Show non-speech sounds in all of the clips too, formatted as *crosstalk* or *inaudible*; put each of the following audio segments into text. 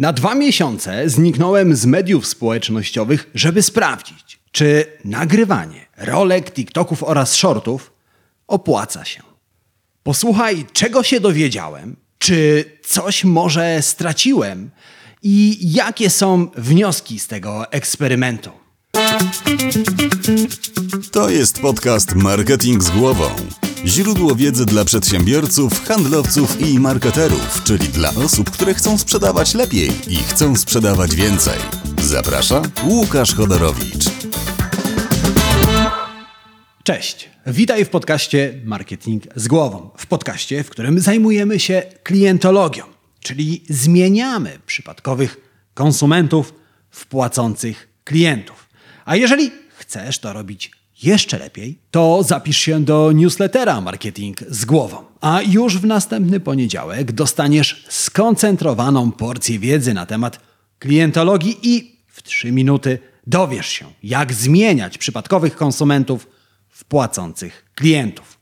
Na dwa miesiące zniknąłem z mediów społecznościowych, żeby sprawdzić, czy nagrywanie rolek, TikToków oraz shortów opłaca się. Posłuchaj, czego się dowiedziałem, czy coś może straciłem i jakie są wnioski z tego eksperymentu. To jest podcast Marketing z głową. Źródło wiedzy dla przedsiębiorców, handlowców i marketerów, czyli dla osób, które chcą sprzedawać lepiej i chcą sprzedawać więcej. Zaprasza Łukasz Chodorowicz. Cześć, witaj w podcaście Marketing z głową. W podcaście, w którym zajmujemy się klientologią, czyli zmieniamy przypadkowych konsumentów w płacących klientów. A jeżeli chcesz to robić jeszcze lepiej, to zapisz się do newslettera Marketing z głową. A już w następny poniedziałek dostaniesz skoncentrowaną porcję wiedzy na temat klientologii i w 3 minuty dowiesz się, jak zmieniać przypadkowych konsumentów w płacących klientów.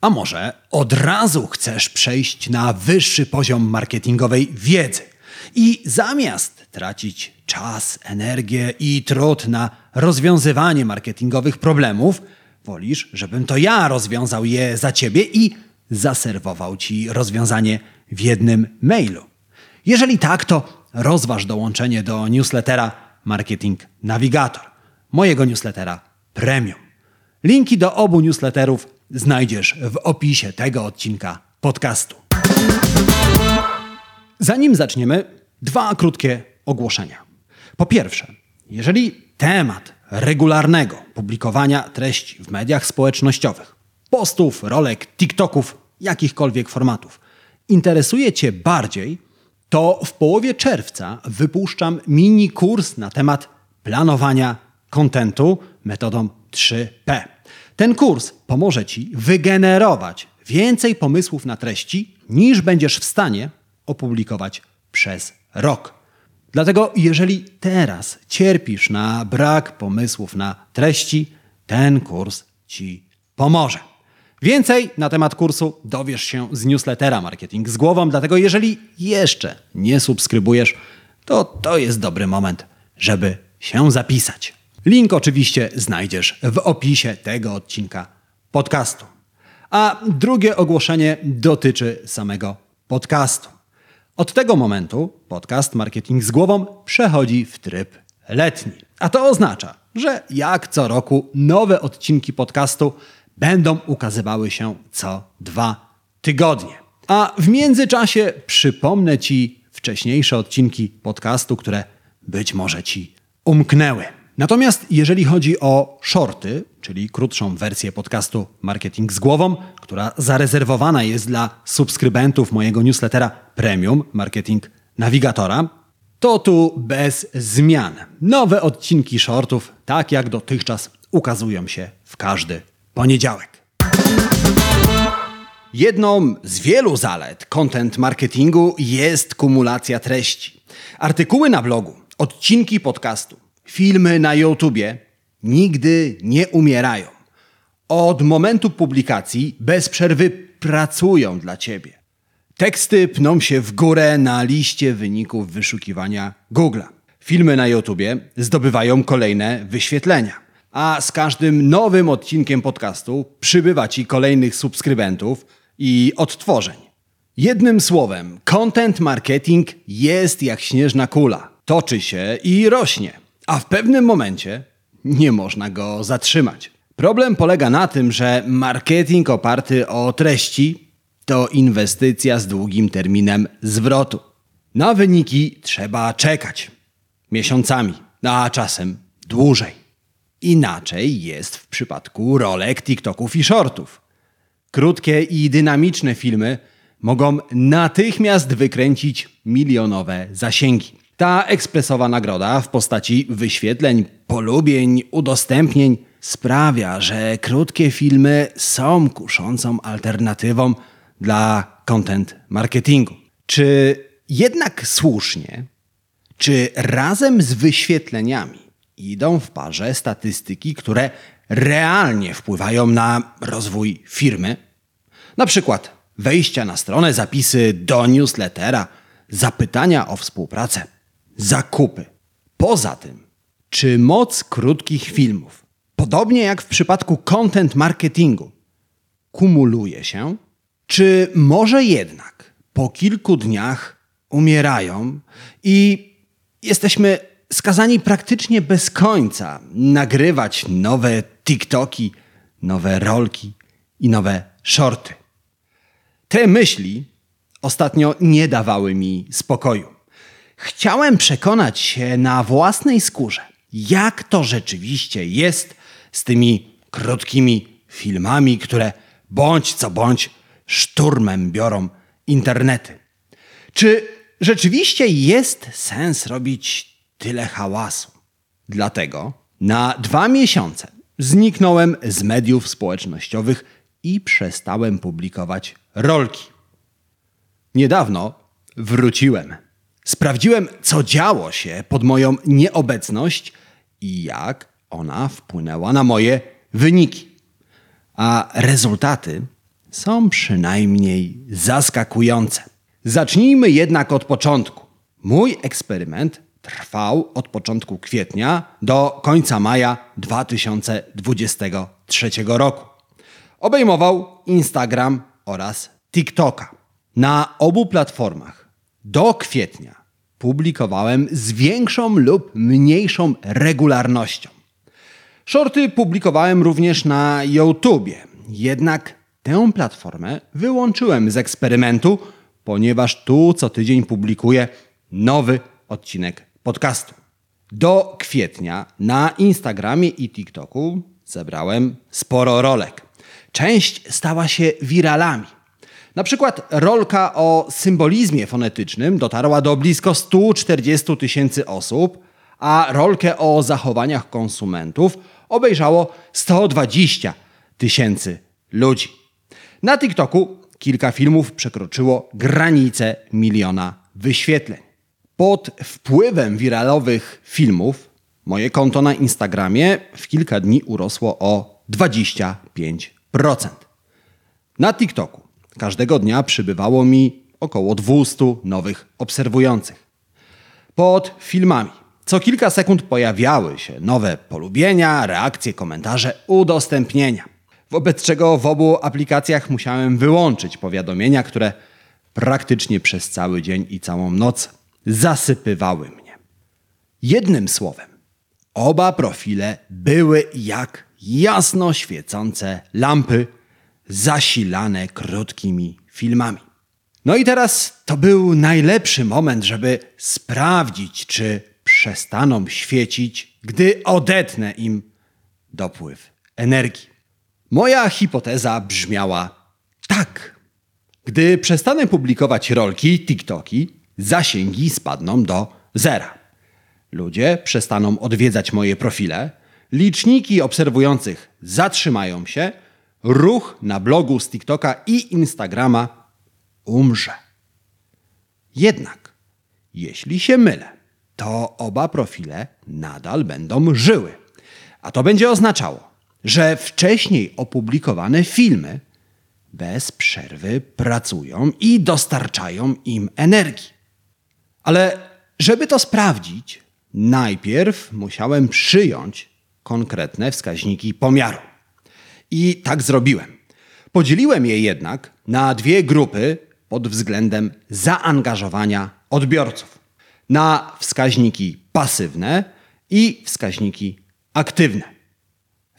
A może od razu chcesz przejść na wyższy poziom marketingowej wiedzy i zamiast tracić czas, energię i trud na rozwiązywanie marketingowych problemów, wolisz, żebym to ja rozwiązał je za ciebie i zaserwował ci rozwiązanie w jednym mailu. Jeżeli tak, to rozważ dołączenie do newslettera Marketing Navigator, mojego newslettera premium. Linki do obu newsletterów znajdziesz w opisie tego odcinka podcastu. Zanim zaczniemy, dwa krótkie ogłoszenia. Po pierwsze, jeżeli temat regularnego publikowania treści w mediach społecznościowych, postów, rolek, TikToków, jakichkolwiek formatów interesuje Cię bardziej, to w połowie czerwca wypuszczam mini kurs na temat planowania kontentu metodą 3P. Ten kurs pomoże Ci wygenerować więcej pomysłów na treści, niż będziesz w stanie opublikować przez rok. Dlatego, jeżeli teraz cierpisz na brak pomysłów na treści, ten kurs Ci pomoże. Więcej na temat kursu dowiesz się z newslettera Marketing z głową, dlatego jeżeli jeszcze nie subskrybujesz, to to jest dobry moment, żeby się zapisać. Link oczywiście znajdziesz w opisie tego odcinka podcastu. A drugie ogłoszenie dotyczy samego podcastu. Od tego momentu podcast Marketing z głową przechodzi w tryb letni. A to oznacza, że jak co roku nowe odcinki podcastu będą ukazywały się co dwa tygodnie. A w międzyczasie przypomnę Ci wcześniejsze odcinki podcastu, które być może Ci umknęły. Natomiast jeżeli chodzi o shorty, czyli krótszą wersję podcastu Marketing z głową, która zarezerwowana jest dla subskrybentów mojego newslettera Premium Marketing Navigatora, to tu bez zmian. Nowe odcinki shortów, tak jak dotychczas, ukazują się w każdy poniedziałek. Jedną z wielu zalet content marketingu jest kumulacja treści. Artykuły na blogu, odcinki podcastu, filmy na YouTubie nigdy nie umierają. Od momentu publikacji bez przerwy pracują dla Ciebie. Teksty pną się w górę na liście wyników wyszukiwania Google. Filmy na YouTubie zdobywają kolejne wyświetlenia. A z każdym nowym odcinkiem podcastu przybywa Ci kolejnych subskrybentów i odtworzeń. Jednym słowem, content marketing jest jak śnieżna kula. Toczy się i rośnie, a w pewnym momencie nie można go zatrzymać. Problem polega na tym, że marketing oparty o treści to inwestycja z długim terminem zwrotu. Na wyniki trzeba czekać miesiącami, a czasem dłużej. Inaczej jest w przypadku rolek, TikToków i shortów. Krótkie i dynamiczne filmy mogą natychmiast wykręcić milionowe zasięgi. Ta ekspresowa nagroda w postaci wyświetleń, polubień, udostępnień sprawia, że krótkie filmy są kuszącą alternatywą dla content marketingu. Czy jednak słusznie, czy razem z wyświetleniami idą w parze statystyki, które realnie wpływają na rozwój firmy? Na przykład wejścia na stronę, zapisy do newslettera, zapytania o współpracę, zakupy. Poza tym, czy moc krótkich filmów, podobnie jak w przypadku content marketingu, kumuluje się, czy może jednak po kilku dniach umierają i jesteśmy skazani praktycznie bez końca nagrywać nowe TikToki, nowe rolki i nowe shorty. Te myśli ostatnio nie dawały mi spokoju. Chciałem przekonać się na własnej skórze, jak to rzeczywiście jest z tymi krótkimi filmami, które bądź co bądź szturmem biorą internety. Czy rzeczywiście jest sens robić tyle hałasu? Dlatego na dwa miesiące zniknąłem z mediów społecznościowych i przestałem publikować rolki. Niedawno wróciłem. Sprawdziłem, co działo się pod moją nieobecność i jak ona wpłynęła na moje wyniki. A rezultaty są przynajmniej zaskakujące. Zacznijmy jednak od początku. Mój eksperyment trwał od początku kwietnia do końca maja 2023 roku. Obejmował Instagram oraz TikToka. Na obu platformach do kwietnia publikowałem z większą lub mniejszą regularnością. Shorty publikowałem również na YouTubie, jednak tę platformę wyłączyłem z eksperymentu, ponieważ tu co tydzień publikuję nowy odcinek podcastu. Do kwietnia na Instagramie i TikToku zebrałem sporo rolek. Część stała się wiralami. Na przykład rolka o symbolizmie fonetycznym dotarła do blisko 140 tysięcy osób, a rolkę o zachowaniach konsumentów obejrzało 120 tysięcy ludzi. Na TikToku kilka filmów przekroczyło granicę miliona wyświetleń. Pod wpływem wiralowych filmów moje konto na Instagramie w kilka dni urosło o 25%. Na TikToku każdego dnia przybywało mi około 200 nowych obserwujących. Pod filmami co kilka sekund pojawiały się nowe polubienia, reakcje, komentarze, udostępnienia. Wobec czego w obu aplikacjach musiałem wyłączyć powiadomienia, które praktycznie przez cały dzień i całą noc zasypywały mnie. Jednym słowem, oba profile były jak jasno świecące lampy zasilane krótkimi filmami. No i teraz to był najlepszy moment, żeby sprawdzić, czy przestaną świecić, gdy odetnę im dopływ energii. Moja hipoteza brzmiała tak. Gdy przestanę publikować rolki, TikToki, zasięgi spadną do zera. Ludzie przestaną odwiedzać moje profile, liczniki obserwujących zatrzymają się, ruch na blogu z TikToka i Instagrama umrze. Jednak, jeśli się mylę, to oba profile nadal będą żyły. A to będzie oznaczało, że wcześniej opublikowane filmy bez przerwy pracują i dostarczają im energii. Ale żeby to sprawdzić, najpierw musiałem przyjąć konkretne wskaźniki pomiaru. I tak zrobiłem. Podzieliłem je jednak na dwie grupy pod względem zaangażowania odbiorców. Na wskaźniki pasywne i wskaźniki aktywne.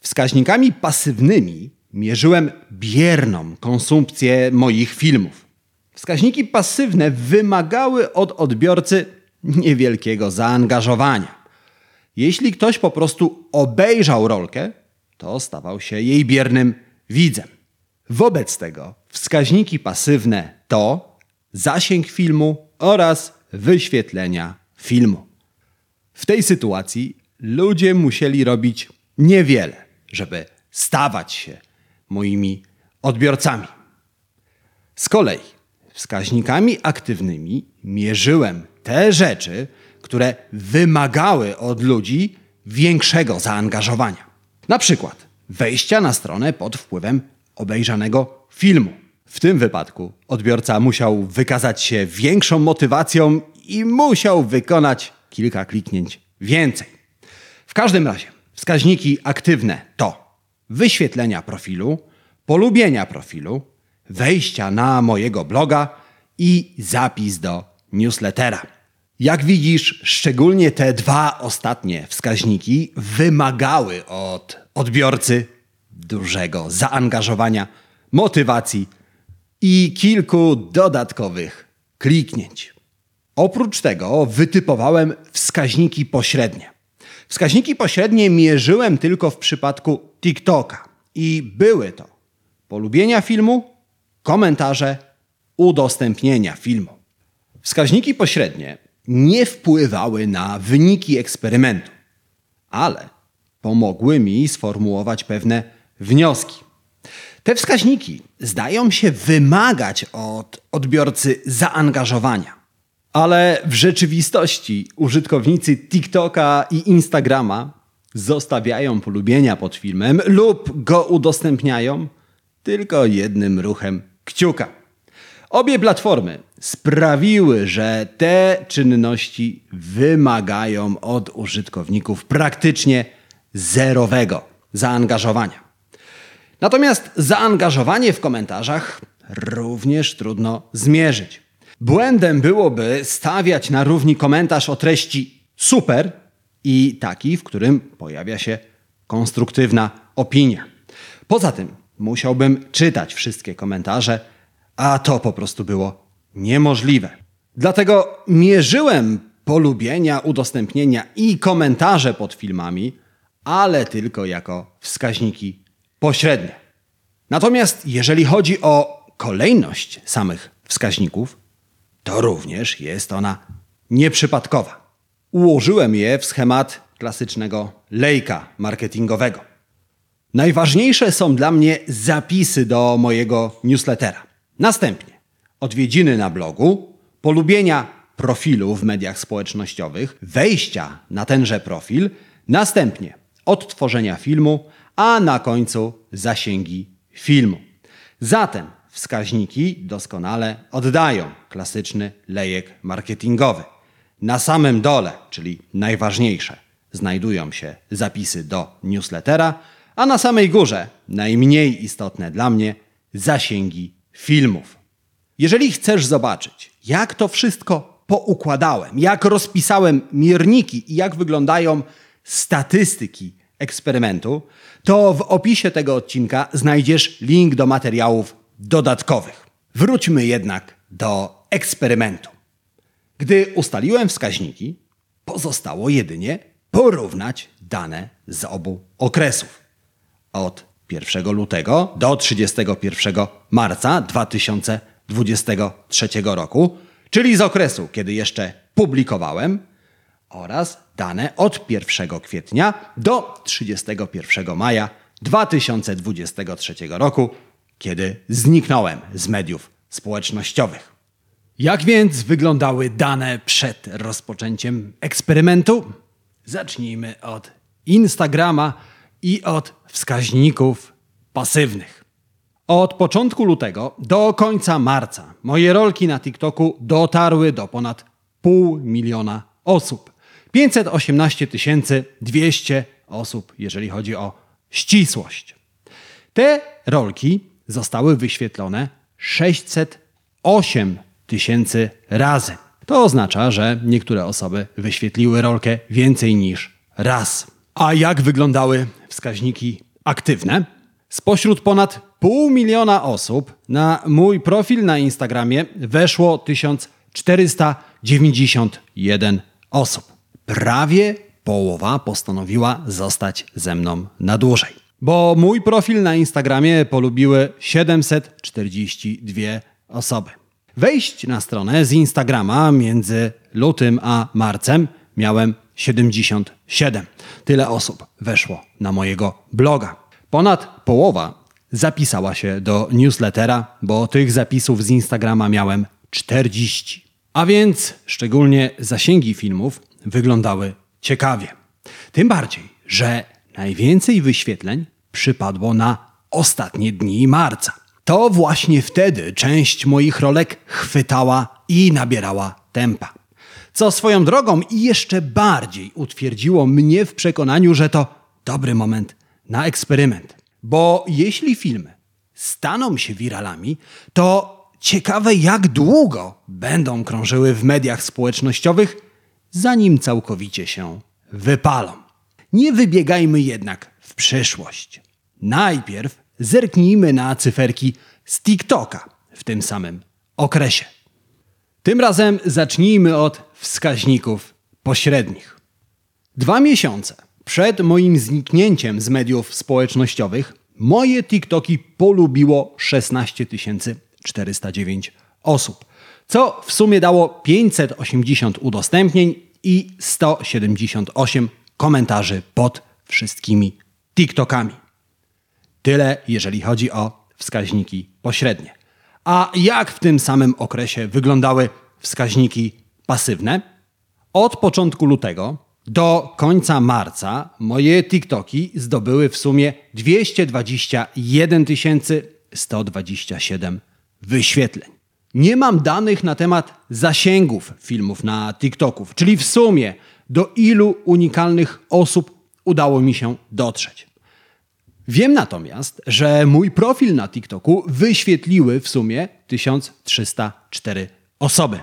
Wskaźnikami pasywnymi mierzyłem bierną konsumpcję moich filmów. Wskaźniki pasywne wymagały od odbiorcy niewielkiego zaangażowania. Jeśli ktoś po prostu obejrzał rolkę, to stawał się jej biernym widzem. Wobec tego wskaźniki pasywne to zasięg filmu oraz wyświetlenia filmu. W tej sytuacji ludzie musieli robić niewiele, żeby stawać się moimi odbiorcami. Z kolei wskaźnikami aktywnymi mierzyłem te rzeczy, które wymagały od ludzi większego zaangażowania. Na przykład wejścia na stronę pod wpływem obejrzanego filmu. W tym wypadku odbiorca musiał wykazać się większą motywacją i musiał wykonać kilka kliknięć więcej. W każdym razie wskaźniki aktywne to wyświetlenia profilu, polubienia profilu, wejścia na mojego bloga i zapis do newslettera. Jak widzisz, szczególnie te dwa ostatnie wskaźniki wymagały od odbiorcy dużego zaangażowania, motywacji i kilku dodatkowych kliknięć. Oprócz tego wytypowałem wskaźniki pośrednie. Wskaźniki pośrednie mierzyłem tylko w przypadku TikToka i były to polubienia filmu, komentarze, udostępnienia filmu. Wskaźniki pośrednie nie wpływały na wyniki eksperymentu, ale pomogły mi sformułować pewne wnioski. Te wskaźniki zdają się wymagać od odbiorcy zaangażowania. Ale w rzeczywistości użytkownicy TikToka i Instagrama zostawiają polubienia pod filmem lub go udostępniają tylko jednym ruchem kciuka. Obie platformy sprawiły, że te czynności wymagają od użytkowników praktycznie zerowego zaangażowania. Natomiast zaangażowanie w komentarzach również trudno zmierzyć. Błędem byłoby stawiać na równi komentarz o treści super i taki, w którym pojawia się konstruktywna opinia. Poza tym musiałbym czytać wszystkie komentarze, a to po prostu było niemożliwe. Dlatego mierzyłem polubienia, udostępnienia i komentarze pod filmami, ale tylko jako wskaźniki pośrednie. Natomiast jeżeli chodzi o kolejność samych wskaźników, to również jest ona nieprzypadkowa. Ułożyłem je w schemat klasycznego lejka marketingowego. Najważniejsze są dla mnie zapisy do mojego newslettera. Następnie odwiedziny na blogu, polubienia profilu w mediach społecznościowych, wejścia na tenże profil, następnie odtworzenia filmu, a na końcu zasięgi filmu. Zatem wskaźniki doskonale oddają klasyczny lejek marketingowy. Na samym dole, czyli najważniejsze, znajdują się zapisy do newslettera, a na samej górze, najmniej istotne dla mnie, zasięgi filmów. Jeżeli chcesz zobaczyć, jak to wszystko poukładałem, jak rozpisałem mierniki i jak wyglądają statystyki eksperymentu, to w opisie tego odcinka znajdziesz link do materiałów dodatkowych. Wróćmy jednak do eksperymentu. Gdy ustaliłem wskaźniki, pozostało jedynie porównać dane z obu okresów. Od 1 lutego do 31 marca 2023 roku, czyli z okresu, kiedy jeszcze publikowałem, oraz dane od 1 kwietnia do 31 maja 2023 roku, kiedy zniknąłem z mediów społecznościowych. Jak więc wyglądały dane przed rozpoczęciem eksperymentu? Zacznijmy od Instagrama i od wskaźników pasywnych. Od początku lutego do końca marca moje rolki na TikToku dotarły do ponad pół miliona osób. 518 200 osób, jeżeli chodzi o ścisłość. Te rolki zostały wyświetlone 608 tysięcy razy. To oznacza, że niektóre osoby wyświetliły rolkę więcej niż raz. A jak wyglądały wskaźniki aktywne? Spośród ponad pół miliona osób na mój profil na Instagramie weszło 1491 osób. Prawie połowa postanowiła zostać ze mną na dłużej. Bo mój profil na Instagramie polubiły 742 osoby. Wejść na stronę z Instagrama między lutym a marcem miałem 77. Tyle osób weszło na mojego bloga. Ponad połowa zapisała się do newslettera, bo tych zapisów z Instagrama miałem 40. A więc szczególnie zasięgi filmów wyglądały ciekawie. Tym bardziej, że najwięcej wyświetleń przypadło na ostatnie dni marca. To właśnie wtedy część moich rolek chwytała i nabierała tempa. Co swoją drogą i jeszcze bardziej utwierdziło mnie w przekonaniu, że to dobry moment na eksperyment. Bo jeśli filmy staną się wiralami, to ciekawe jak długo będą krążyły w mediach społecznościowych, zanim całkowicie się wypalą. Nie wybiegajmy jednak w przyszłość. Najpierw zerknijmy na cyferki z TikToka w tym samym okresie. Tym razem zacznijmy od wskaźników pośrednich. Dwa miesiące przed moim zniknięciem z mediów społecznościowych moje TikToki polubiło 16 409 osób, co w sumie dało 580 udostępnień i 178 komentarzy pod wszystkimi TikTokami. Tyle, jeżeli chodzi o wskaźniki pośrednie. A jak w tym samym okresie wyglądały wskaźniki pasywne? Od początku lutego do końca marca moje TikToki zdobyły w sumie 221 127 wyświetleń. Nie mam danych na temat zasięgów filmów na TikToków, czyli w sumie do ilu unikalnych osób udało mi się dotrzeć. Wiem natomiast, że mój profil na TikToku wyświetliły w sumie 1304 osoby.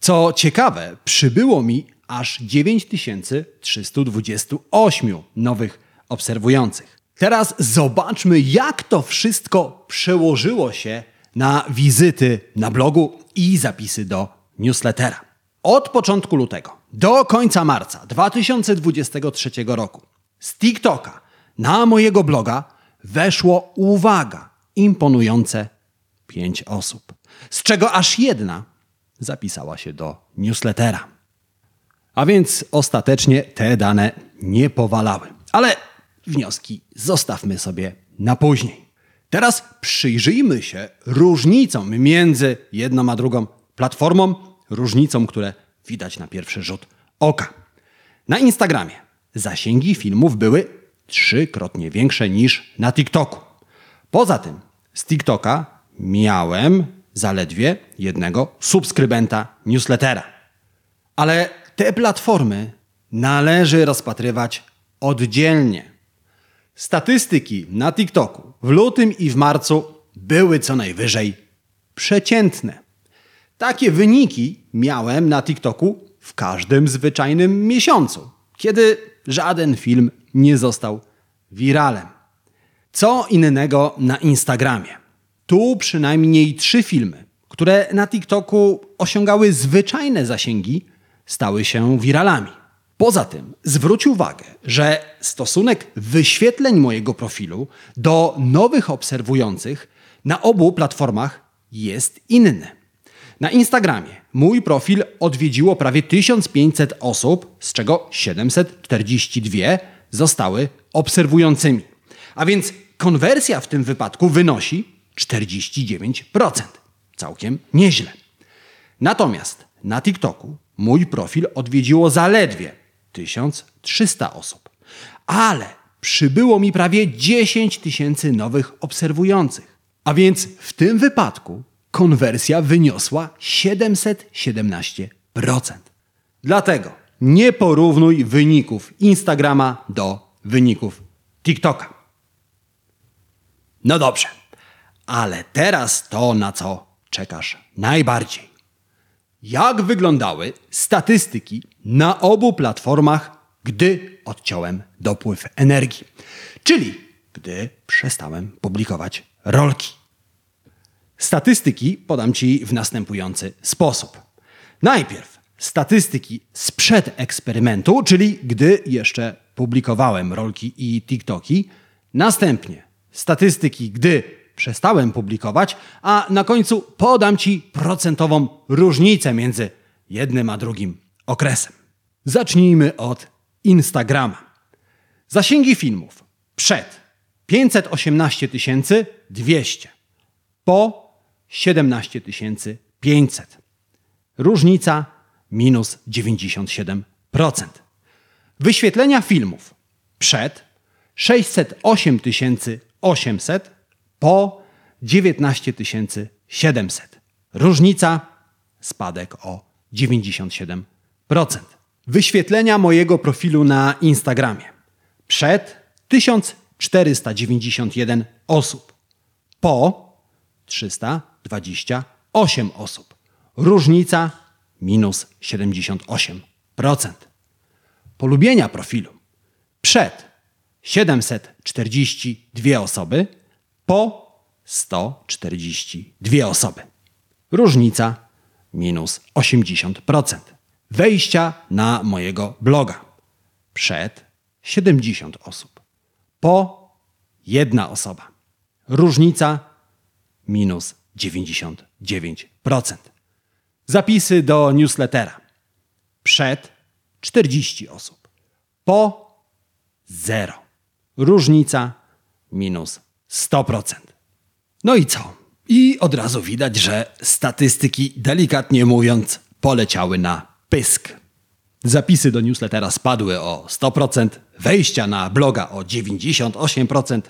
Co ciekawe, przybyło mi aż 9328 nowych obserwujących. Teraz zobaczmy, jak to wszystko przełożyło się na wizyty na blogu i zapisy do newslettera. Od początku lutego do końca marca 2023 roku z TikToka na mojego bloga weszło, uwaga, imponujące 5 osób, z czego aż jedna zapisała się do newslettera. A więc ostatecznie te dane nie powalały. Ale wnioski zostawmy sobie na później. Teraz przyjrzyjmy się różnicom między jedną a drugą platformą, różnicom, które widać na pierwszy rzut oka. Na Instagramie zasięgi filmów były trzykrotnie większe niż na TikToku. Poza tym z TikToka miałem zaledwie jednego subskrybenta newslettera. Ale te platformy należy rozpatrywać oddzielnie. Statystyki na TikToku w lutym i w marcu były co najwyżej przeciętne. Takie wyniki miałem na TikToku w każdym zwyczajnym miesiącu, kiedy żaden film nie został wiralem. Co innego na Instagramie. Tu przynajmniej trzy filmy, które na TikToku osiągały zwyczajne zasięgi, stały się wiralami. Poza tym zwróć uwagę, że stosunek wyświetleń mojego profilu do nowych obserwujących na obu platformach jest inny. Na Instagramie mój profil odwiedziło prawie 1500 osób, z czego 742 zostały obserwującymi. A więc konwersja w tym wypadku wynosi 49%. Całkiem nieźle. Natomiast na TikToku mój profil odwiedziło zaledwie 1300 osób. Ale przybyło mi prawie 10 tysięcy nowych obserwujących. A więc w tym wypadku konwersja wyniosła 717%. Dlatego nie porównuj wyników Instagrama do wyników TikToka. No dobrze, ale teraz to, na co czekasz najbardziej. Jak wyglądały statystyki na obu platformach, gdy odciąłem dopływ energii, czyli gdy przestałem publikować rolki? Statystyki podam Ci w następujący sposób. Najpierw statystyki sprzed eksperymentu, czyli gdy jeszcze publikowałem rolki i TikToki. Następnie statystyki, gdy przestałem publikować, a na końcu podam Ci procentową różnicę między jednym a drugim okresem. Zacznijmy od Instagrama. Zasięgi filmów przed 518 200, po 17 500. Różnica minus 97%. Wyświetlenia filmów przed 608 800, po 19 700. Różnica spadek o 97%. Wyświetlenia mojego profilu na Instagramie. Przed 1491 osób. Po 328 osób. Różnica minus 78%. Polubienia profilu. Przed 742 osoby. Po 142 osoby. Różnica minus 80%. Wejścia na mojego bloga. Przed 70 osób. Po jedna osoba. Różnica minus 99%. Zapisy do newslettera. Przed 40 osób. Po 0. Różnica minus 100%. No i co? I od razu widać, że statystyki, delikatnie mówiąc, poleciały na pysk. Zapisy do newslettera spadły o 100%, wejścia na bloga o 98%,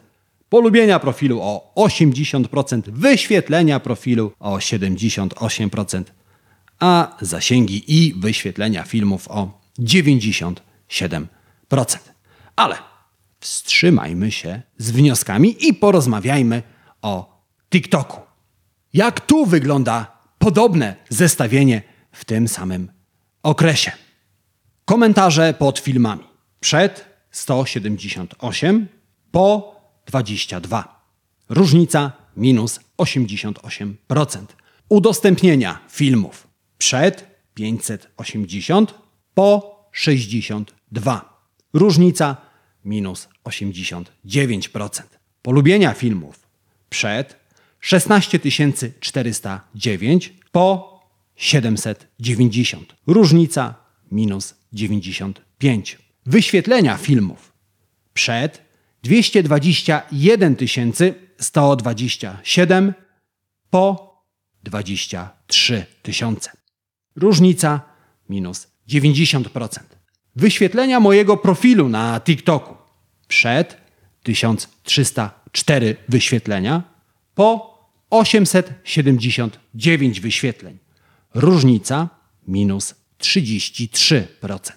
polubienia profilu o 80%, wyświetlenia profilu o 78%, a zasięgi i wyświetlenia filmów o 97%. Ale wstrzymajmy się z wnioskami i porozmawiajmy o TikToku. Jak tu wygląda podobne zestawienie w tym samym okresie? Komentarze pod filmami. Przed 178, po 22. Różnica minus 88%. Udostępnienia filmów. Przed 580, po 62. Różnica minus 89%. Polubienia filmów. Przed 16 409, po 790. Różnica minus 95. Wyświetlenia filmów. Przed 221 127, po 23 tysiące. Różnica minus 90%. Wyświetlenia mojego profilu na TikToku. Przed 1304 wyświetlenia, po 879 wyświetleń. Różnica minus 33%.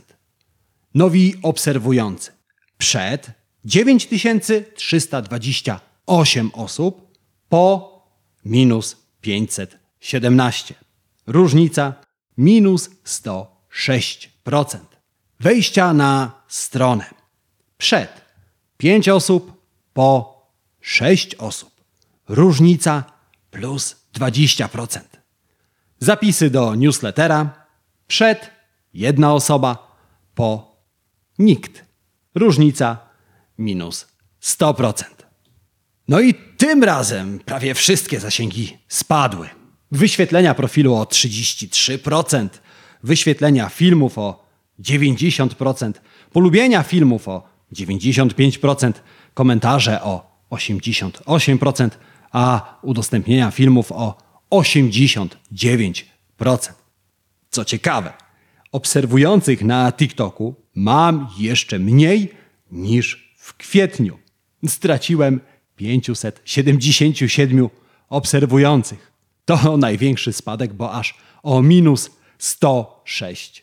Nowi obserwujący. Przed 9328 osób, po minus 517. Różnica minus 106%. Wejścia na stronę. Przed 5 osób, po 6 osób. Różnica plus 20%. Zapisy do newslettera. Przed jedna osoba, po nikt. Różnica minus 100%. No i tym razem prawie wszystkie zasięgi spadły. Wyświetlenia profilu o 33%, wyświetlenia filmów o 90%, polubienia filmów o 95%, komentarze o 88%, a udostępnienia filmów o 89%. Co ciekawe, obserwujących na TikToku mam jeszcze mniej niż w kwietniu. Straciłem 577 obserwujących. To *laughs* największy spadek, bo aż o minus 106%.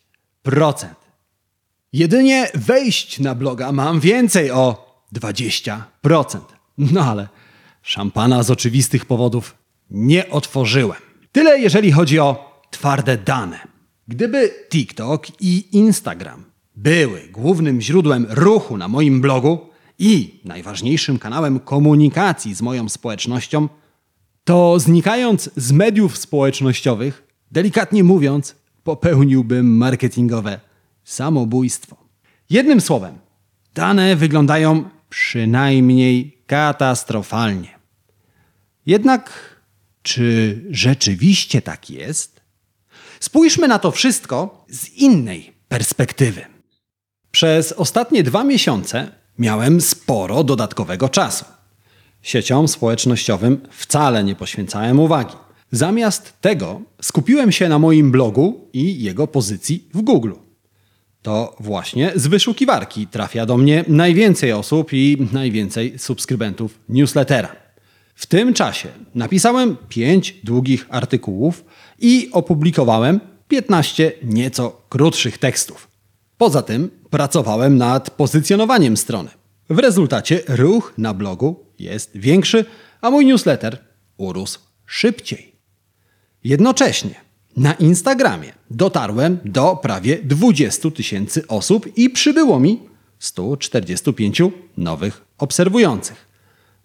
Jedynie wejść na bloga mam więcej o 20%. No ale szampana z oczywistych powodów nie otworzyłem. Tyle jeżeli chodzi o twarde dane. Gdyby TikTok i Instagram były głównym źródłem ruchu na moim blogu i najważniejszym kanałem komunikacji z moją społecznością, to znikając z mediów społecznościowych, delikatnie mówiąc, popełniłbym marketingowe samobójstwo. Jednym słowem, dane wyglądają przynajmniej katastrofalnie. Jednak czy rzeczywiście tak jest? Spójrzmy na to wszystko z innej perspektywy. Przez ostatnie dwa miesiące miałem sporo dodatkowego czasu. Sieciom społecznościowym wcale nie poświęcałem uwagi. Zamiast tego skupiłem się na moim blogu i jego pozycji w Google. To właśnie z wyszukiwarki trafia do mnie najwięcej osób i najwięcej subskrybentów newslettera. W tym czasie napisałem 5 długich artykułów i opublikowałem 15 nieco krótszych tekstów. Poza tym pracowałem nad pozycjonowaniem strony. W rezultacie ruch na blogu jest większy, a mój newsletter urósł szybciej. Jednocześnie na Instagramie dotarłem do prawie 20 tysięcy osób i przybyło mi 145 nowych obserwujących.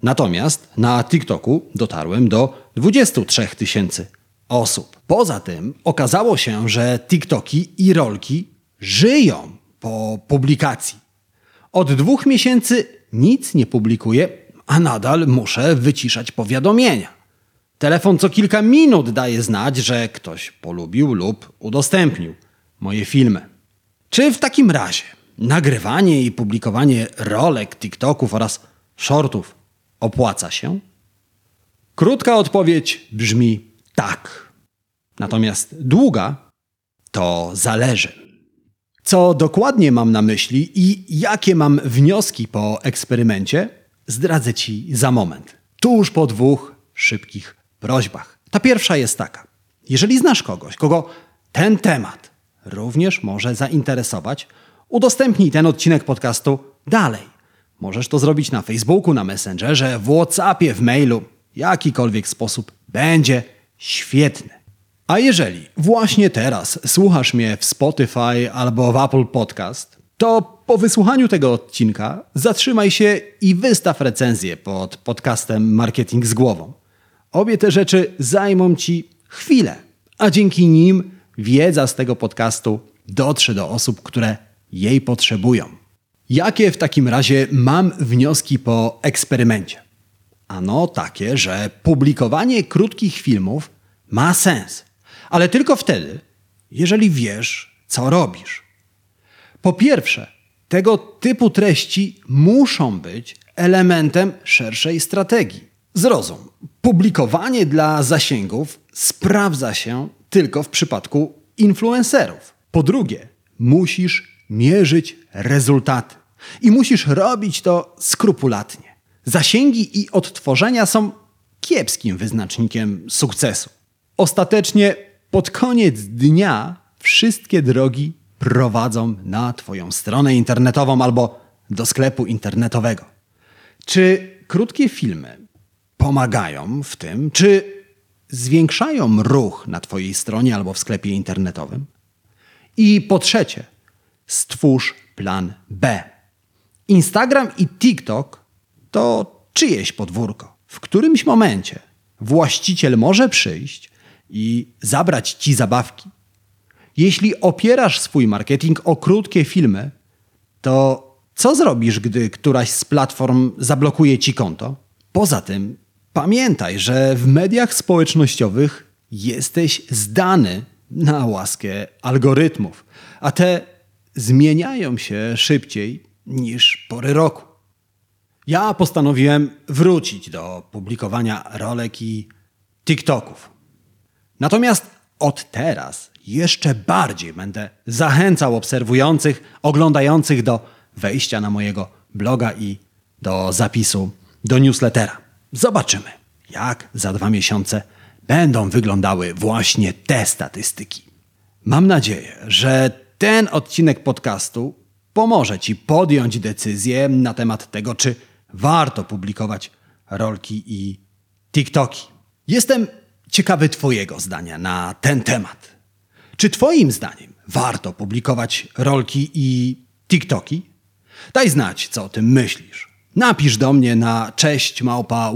Natomiast na TikToku dotarłem do 23 tysięcy osób. Poza tym okazało się, że TikToki i rolki żyją po publikacji. Od dwóch miesięcy nic nie publikuję, a nadal muszę wyciszać powiadomienia. Telefon co kilka minut daje znać, że ktoś polubił lub udostępnił moje filmy. Czy w takim razie nagrywanie i publikowanie rolek, TikToków oraz shortów opłaca się? Krótka odpowiedź brzmi tak. Natomiast długa to zależy. Co dokładnie mam na myśli i jakie mam wnioski po eksperymencie, zdradzę Ci za moment. Tuż po dwóch szybkich prośbach. Ta pierwsza jest taka. Jeżeli znasz kogoś, kogo ten temat również może zainteresować, udostępnij ten odcinek podcastu dalej. Możesz to zrobić na Facebooku, na Messengerze, w WhatsAppie, w mailu. Jakikolwiek sposób będzie świetny. A jeżeli właśnie teraz słuchasz mnie w Spotify albo w Apple Podcast, to po wysłuchaniu tego odcinka zatrzymaj się i wystaw recenzję pod podcastem Marketing z głową. Obie te rzeczy zajmą Ci chwilę, a dzięki nim wiedza z tego podcastu dotrze do osób, które jej potrzebują. Jakie w takim razie mam wnioski po eksperymencie? Ano takie, że publikowanie krótkich filmów ma sens, ale tylko wtedy, jeżeli wiesz, co robisz. Po pierwsze, tego typu treści muszą być elementem szerszej strategii. Zrozum, publikowanie dla zasięgów sprawdza się tylko w przypadku influencerów. Po drugie, musisz mierzyć rezultaty i musisz robić to skrupulatnie. Zasięgi i odtworzenia są kiepskim wyznacznikiem sukcesu. Ostatecznie pod koniec dnia wszystkie drogi prowadzą na Twoją stronę internetową albo do sklepu internetowego. Czy krótkie filmy pomagają w tym? Czy zwiększają ruch na Twojej stronie albo w sklepie internetowym? I po trzecie, stwórz plan B. Instagram i TikTok to czyjeś podwórko. W którymś momencie właściciel może przyjść i zabrać ci zabawki. Jeśli opierasz swój marketing o krótkie filmy, to co zrobisz, gdy któraś z platform zablokuje ci konto? Poza tym, pamiętaj, że w mediach społecznościowych jesteś zdany na łaskę algorytmów, a te zmieniają się szybciej niż pory roku. Ja postanowiłem wrócić do publikowania rolek i TikToków. Natomiast od teraz jeszcze bardziej będę zachęcał obserwujących, oglądających do wejścia na mojego bloga i do zapisu do newslettera. Zobaczymy, jak za dwa miesiące będą wyglądały właśnie te statystyki. Mam nadzieję, że ten odcinek podcastu pomoże Ci podjąć decyzję na temat tego, czy warto publikować rolki i TikToki. Jestem ciekawy Twojego zdania na ten temat. Czy Twoim zdaniem warto publikować rolki i TikToki? Daj znać, co o tym myślisz. Napisz do mnie na cześć małpa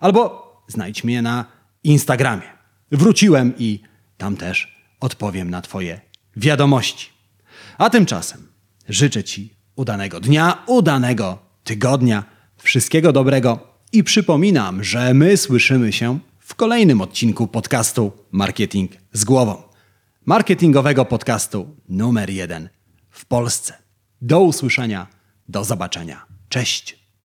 albo znajdź mnie na Instagramie. Wróciłem i tam też odpowiem na Twoje wiadomości. A tymczasem życzę Ci udanego dnia, udanego tygodnia, wszystkiego dobrego i przypominam, że my słyszymy się w kolejnym odcinku podcastu Marketing z głową. Marketingowego podcastu numer jeden w Polsce. Do usłyszenia, do zobaczenia. Cześć.